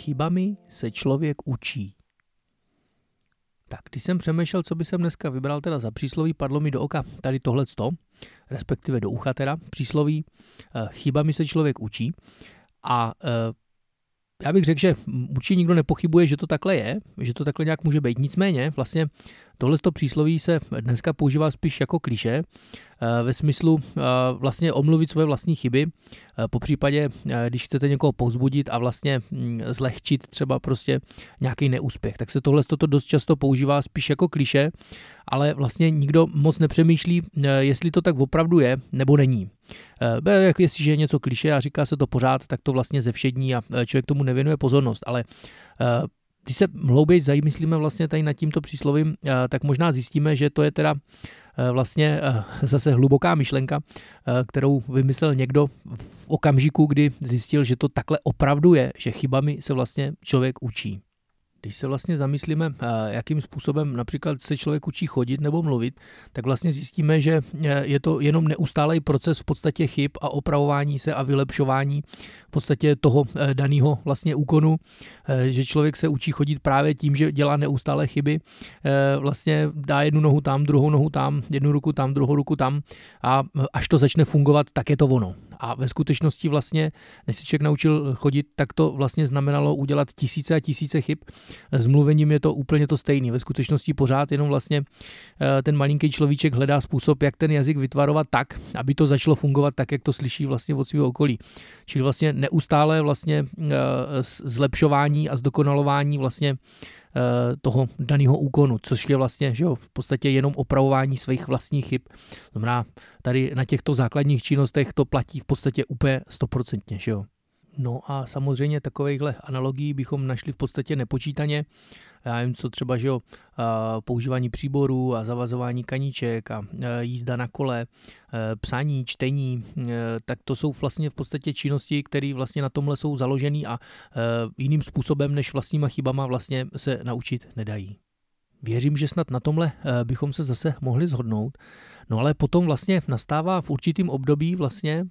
Chybami se člověk učí. Tak, když jsem přemýšlel, co by jsem dneska vybral teda za přísloví, padlo mi do oka tady tohle respektive do ucha teda, přísloví eh, chybami se člověk učí. A eh, já bych řekl, že určitě nikdo nepochybuje, že to takhle je, že to takhle nějak může být. Nicméně, vlastně tohle přísloví se dneska používá spíš jako kliše, eh, ve smyslu eh, vlastně omluvit svoje vlastní chyby, eh, po případě, když chcete někoho povzbudit a vlastně hm, zlehčit třeba prostě nějaký neúspěch. Tak se tohle toto dost často používá spíš jako kliše, ale vlastně nikdo moc nepřemýšlí, jestli to tak opravdu je nebo není. Jestliže je něco kliše a říká se to pořád, tak to vlastně ze všední a člověk tomu nevěnuje pozornost, ale když se hlouběji zamyslíme vlastně tady nad tímto příslovím, eh, tak možná zjistíme, že to je teda eh, vlastně eh, zase hluboká myšlenka, kterou vymyslel někdo v okamžiku, kdy zjistil, že to takhle opravdu je, že chybami se vlastně člověk učí. Když se vlastně zamyslíme, eh, jakým způsobem například se člověk učí chodit nebo mluvit, tak vlastně zjistíme, že eh, je to jenom neustálý proces v podstatě chyb a opravování se a vylepšování v podstatě toho eh, daného vlastně úkonu, že člověk se učí chodit právě tím, že dělá neustále chyby, vlastně dá jednu nohu tam, druhou nohu tam, jednu ruku tam, druhou ruku tam a až to začne fungovat, tak je to ono. A ve skutečnosti vlastně, než se člověk naučil chodit, tak to vlastně znamenalo udělat tisíce a tisíce chyb. S mluvením je to úplně to stejné. Ve skutečnosti pořád jenom vlastně eh, ten malinký človíček hledá způsob, jak ten jazyk vytvarovat tak, aby to začalo fungovat tak, jak to slyší vlastně od svého okolí. Čili vlastně neustále vlastně eh, zlepšování a zdokonalování vlastně toho daného úkonu, což je vlastně že jo, v podstatě jenom opravování svých vlastních chyb. Znamená, tady na těchto základních činnostech to platí v podstatě úplně stoprocentně. No a samozřejmě takovýchhle analogií bychom našli v podstatě nepočítaně. Já nevím, co třeba, že jo, používání příborů a zavazování kaníček a jízda na kole, psaní, čtení, tak to jsou vlastně v podstatě činnosti, které vlastně na tomhle jsou založené a jiným způsobem než vlastníma chybama vlastně se naučit nedají. Věřím, že snad na tomhle bychom se zase mohli zhodnout. No ale potom vlastně nastává v určitým období vlastně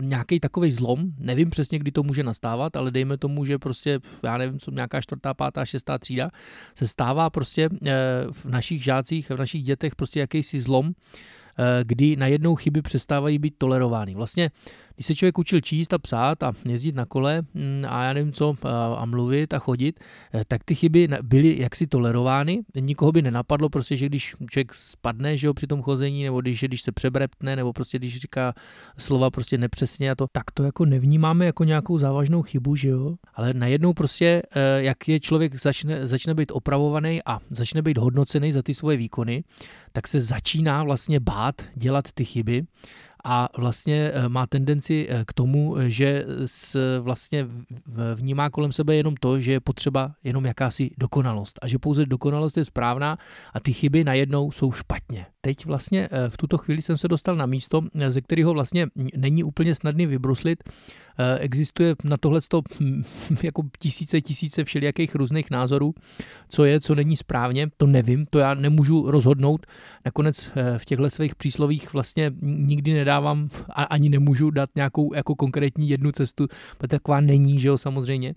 nějaký takový zlom, nevím přesně, kdy to může nastávat, ale dejme tomu, že prostě, já nevím, co nějaká čtvrtá, pátá, šestá třída, se stává prostě eh, v našich žácích, v našich dětech prostě jakýsi zlom, eh, kdy najednou chyby přestávají být tolerovány. Vlastně když se člověk učil číst a psát a jezdit na kole mm, a já nevím co, a mluvit a chodit, eh, tak ty chyby byly jaksi tolerovány. Nikoho by nenapadlo prostě, že když člověk spadne že jo, při tom chození, nebo když, když se přebreptne, nebo prostě když říká slova prostě nepřesně a to, tak to jako nevnímáme jako nějakou závažnou chybu, že jo. Ale najednou prostě, eh, jak je člověk začne, začne být opravovaný a začne být hodnocený za ty svoje výkony, tak se začíná vlastně bát dělat ty chyby a vlastně eh, má tendenci eh, k tomu, eh, že vlastně vnímá kolem sebe jenom to, že je potřeba jenom jakási dokonalost a že pouze dokonalost je správná a ty chyby najednou jsou špatně. Teď vlastně v tuto chvíli jsem se dostal na místo, ze kterého vlastně není úplně snadný vybruslit, existuje na tohle jako tisíce, tisíce všelijakých různých názorů, co je, co není správně, to nevím, to já nemůžu rozhodnout. Nakonec eh, v těchto svých příslovích vlastně nikdy nedávám a ani nemůžu dát nějakou jako konkrétní jednu cestu, protože taková není, že jo, samozřejmě.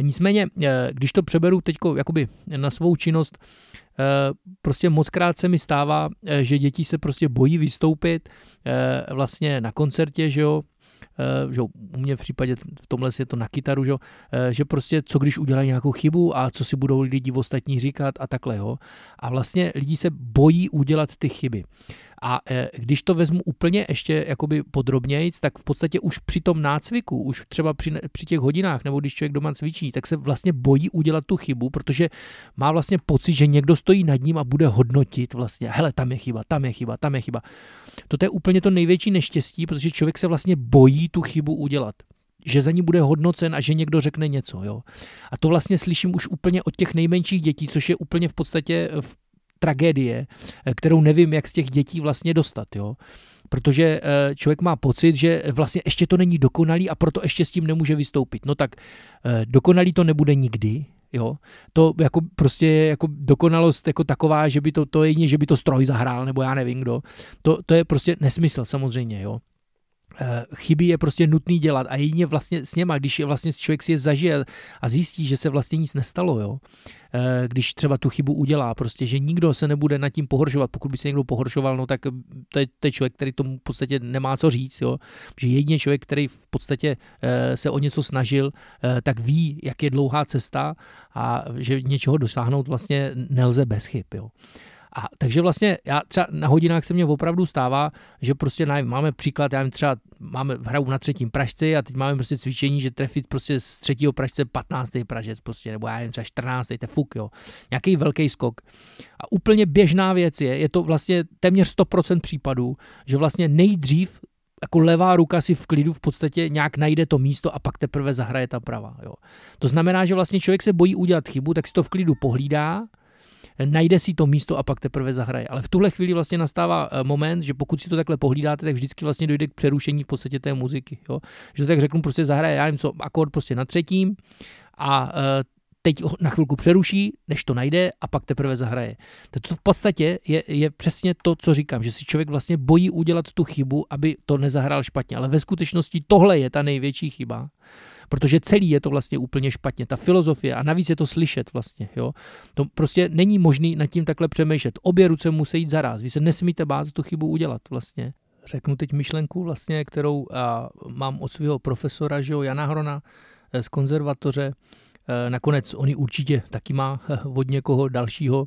Nicméně, eh, když to přeberu teď jakoby na svou činnost, prostě mockrát se mi stává, že děti se prostě bojí vystoupit vlastně na koncertě, že jo, Eh, že u mě v případě v tomhle je to na kytaru, že, eh, že prostě co když udělají nějakou chybu a co si budou lidi ostatní říkat a takhle. Jo. A vlastně lidi se bojí udělat ty chyby. A eh, když to vezmu úplně ještě jakoby podrobněji, tak v podstatě už při tom nácviku, už třeba při, při těch hodinách, nebo když člověk doma cvičí, tak se vlastně bojí udělat tu chybu, protože má vlastně pocit, že někdo stojí nad ním a bude hodnotit vlastně, hele, tam je chyba, tam je chyba, tam je chyba. Toto je úplně to největší neštěstí, protože člověk se vlastně bojí tu chybu udělat že za ní bude hodnocen a že někdo řekne něco. Jo. A to vlastně slyším už úplně od těch nejmenších dětí, což je úplně v podstatě v tragédie, kterou nevím, jak z těch dětí vlastně dostat. Jo. Protože eh, člověk má pocit, že vlastně ještě to není dokonalý a proto ještě s tím nemůže vystoupit. No tak eh, dokonalý to nebude nikdy, Jo? To jako prostě je jako dokonalost jako taková, že by to, to jedině, že by to stroj zahrál, nebo já nevím kdo. To, to je prostě nesmysl samozřejmě. Jo? Eh, chyby je prostě nutný dělat a jedině vlastně s něma, když je vlastně člověk si je zažije a zjistí, že se vlastně nic nestalo, jo, eh, když třeba tu chybu udělá, prostě, že nikdo se nebude nad tím pohoršovat, pokud by se někdo pohoršoval, no tak to je, to je člověk, který tomu v podstatě nemá co říct, jo, že jedině člověk, který v podstatě eh, se o něco snažil, tak ví, jak je dlouhá cesta a že něčeho dosáhnout vlastně nelze bez chyb, jo. A takže vlastně já třeba na hodinách se mě opravdu stává, že prostě nevím, máme příklad, já nevím, třeba máme hraju na třetím pražci a teď máme prostě cvičení, že trefit prostě z třetího pražce 15. pražec prostě, nebo já nevím, třeba 14. to je fuk, jo. Nějaký velký skok. A úplně běžná věc je, je to vlastně téměř 100% případů, že vlastně nejdřív jako levá ruka si v klidu v podstatě nějak najde to místo a pak teprve zahraje ta pravá. Jo. To znamená, že vlastně člověk se bojí udělat chybu, tak si to v klidu pohlídá, najde si to místo a pak teprve zahraje. Ale v tuhle chvíli vlastně nastává eh, moment, že pokud si to takhle pohlídáte, tak vždycky vlastně dojde k přerušení v podstatě té muziky. Jo? Že to tak řeknu, prostě zahraje, já nevím co, akord prostě na třetím a eh, teď na chvilku přeruší, než to najde a pak teprve zahraje. To v podstatě je, je přesně to, co říkám, že si člověk vlastně bojí udělat tu chybu, aby to nezahrál špatně. Ale ve skutečnosti tohle je ta největší chyba, protože celý je to vlastně úplně špatně. Ta filozofie a navíc je to slyšet vlastně. Jo? To prostě není možný nad tím takhle přemýšlet. Obě ruce musí jít zaraz. Vy se nesmíte bát tu chybu udělat vlastně. Řeknu teď myšlenku vlastně, kterou a, mám od svého profesora, že jo, Jana Hrona eh, z konzervatoře. E, nakonec on ji určitě taky má eh, od někoho dalšího.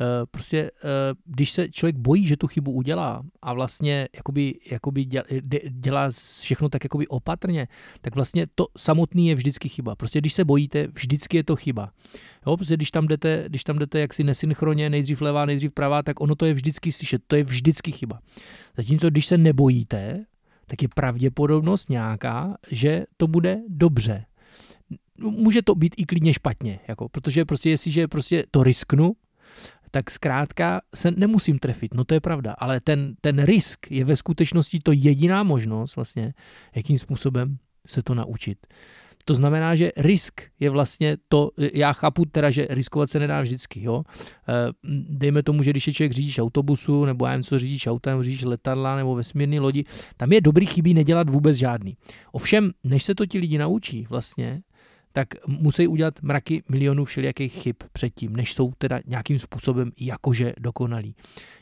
Eh, prostě eh, když se člověk bojí, že tu chybu udělá a vlastně jakoby, jakoby dělá všechno tak jakoby opatrně, tak vlastně to samotný je vždycky chyba. Prostě když se bojíte, vždycky je to chyba. Jo, protože když tam jdete, když tam jdete jaksi nesynchronně, nejdřív levá, nejdřív pravá, tak ono to je vždycky slyšet, to je vždycky chyba. Zatímco když se nebojíte, tak je pravděpodobnost nějaká, že to bude dobře. Může to být i klidně špatně, jako, protože prostě jestliže prostě to risknu, tak zkrátka se nemusím trefit, no to je pravda, ale ten, ten risk je ve skutečnosti to jediná možnost vlastně, jakým způsobem se to naučit. To znamená, že risk je vlastně to, já chápu teda, že riskovat se nedá vždycky, jo. Eh, dejme tomu, že když je člověk řídíš autobusu, nebo já co řídíš autem, řídíš letadla nebo vesmírné lodi, tam je dobrý chybí nedělat vůbec žádný. Ovšem, než se to ti lidi naučí vlastně, tak musí udělat mraky milionů všelijakých chyb předtím, než jsou teda nějakým způsobem jakože dokonalí.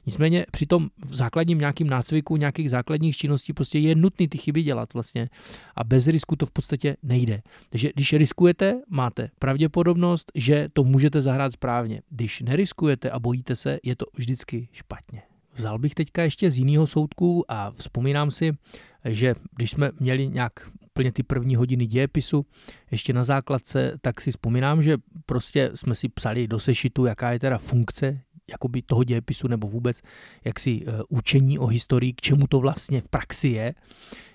Nicméně při tom v základním nějakým nácviku nějakých základních činností prostě je nutný ty chyby dělat vlastně a bez risku to v podstatě nejde. Takže když riskujete, máte pravděpodobnost, že to můžete zahrát správně. Když neriskujete a bojíte se, je to vždycky špatně. Vzal bych teďka ještě z jiného soudku a vzpomínám si, že když jsme měli nějak úplně ty první hodiny dějepisu, ještě na základce, tak si vzpomínám, že prostě jsme si psali do sešitu, jaká je teda funkce jakoby toho dějepisu nebo vůbec jaksi uh, učení o historii, k čemu to vlastně v praxi je.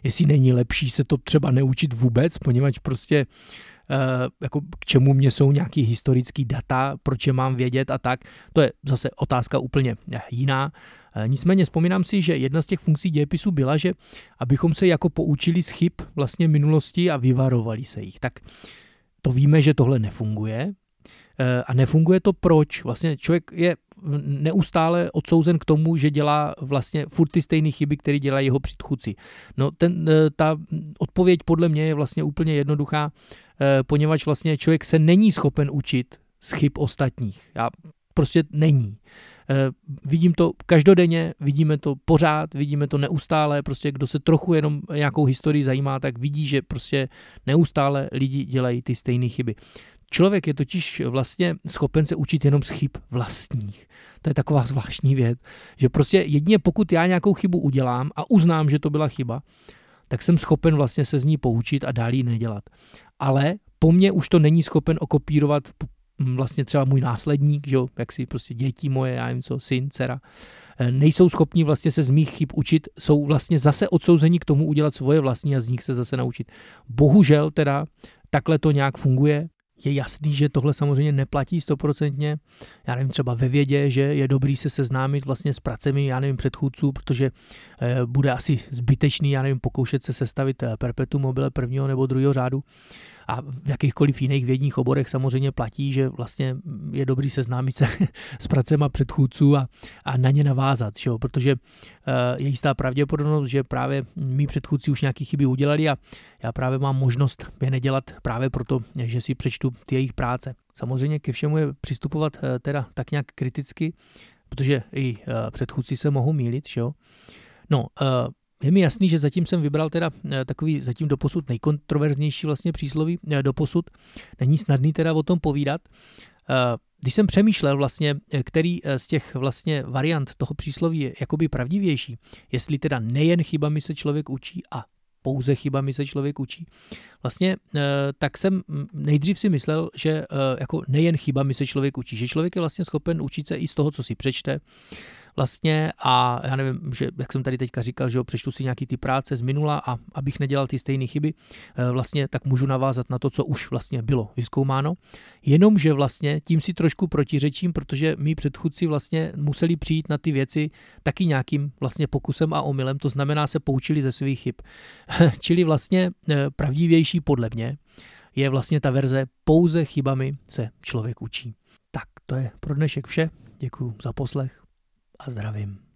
Jestli není lepší se to třeba neučit vůbec, poněvadž prostě uh, jako k čemu mě jsou nějaký historický data, proč je mám vědět a tak. To je zase otázka úplně jiná. Eh, nicméně vzpomínám si, že jedna z těch funkcí dějepisu byla, že abychom se jako poučili z chyb vlastně minulosti a vyvarovali se jich. Tak to víme, že tohle nefunguje. Eh, a nefunguje to proč? Vlastně člověk je neustále odsouzen k tomu, že dělá vlastně furt ty stejné chyby, které dělají jeho předchůdci. No ten, eh, ta odpověď podle mě je vlastně úplně jednoduchá, poněvadž vlastně člověk se není schopen učit z chyb ostatních. Já prostě není. Eh, vidím to každodenně, vidíme to pořád, vidíme to neustále, prostě kdo se trochu jenom nějakou historii zajímá, tak vidí, že prostě neustále lidi dělají ty stejné chyby. Člověk je totiž vlastně schopen se učit jenom z chyb vlastních. To je taková zvláštní věc, že prostě jedině pokud já nějakou chybu udělám a uznám, že to byla chyba, tak jsem schopen vlastně se z ní poučit a dál ji nedělat. Ale po mně už to není schopen okopírovat vlastně třeba můj následník, že jo, jak si prostě děti moje, já nevím co, syn, dcera, e, nejsou schopni vlastně se z mých chyb učit, jsou vlastně zase odsouzení k tomu udělat svoje vlastní a z nich se zase naučit. Bohužel teda takhle to nějak funguje. Je jasný, že tohle samozřejmě neplatí stoprocentně. Já nevím, třeba ve vědě, že je dobrý se seznámit vlastně s pracemi, já nevím, předchůdců, protože e, bude asi zbytečný, já nevím, pokoušet se sestavit e, perpetuum mobile prvního nebo druhého řádu A v jakýchkoliv jiných vědních oborech samozřejmě platí, že vlastně je dobrý seznámit se s pracema předchůdců a, a na ně navázat, že jo? protože je jistá pravděpodobnost, že právě mý předchůdci už nějaké chyby udělali a já právě mám možnost je nedělat právě proto, že si přečtu ty jejich práce. Samozřejmě ke všemu je přistupovat teda tak nějak kriticky, protože i předchůdci se mohou mílit, že jo? No, je mi jasný, že zatím jsem vybral teda eh, takový zatím doposud nejkontroverznější vlastně přísloví eh, doposud. Není snadný teda o tom povídat. Eh, když jsem přemýšlel vlastně, který z těch vlastně variant toho přísloví je jakoby pravdivější, jestli teda nejen chybami se člověk učí a pouze chybami se člověk učí. Vlastně tak jsem hm, nejdřív si myslel, že jako nejen chybami se člověk učí, že člověk je vlastně schopen učit se i z toho, co si přečte, vlastně a já nevím, že jak jsem tady teďka říkal, že jo, přečtu si nějaký ty práce z minula a abych nedělal ty stejné chyby, eh, vlastně tak můžu navázat na to, co už vlastně bylo vyskoumáno. Jenomže vlastně tím si trošku protiřečím, protože mý předchůdci vlastně museli přijít na ty věci taky nějakým vlastně pokusem a omylem, to znamená se poučili ze svých chyb. Čili vlastně eh, pravdivější podle mě je vlastně ta verze pouze chybami se člověk učí. Tak to je pro dnešek vše. Děkuji za poslech a zdravím.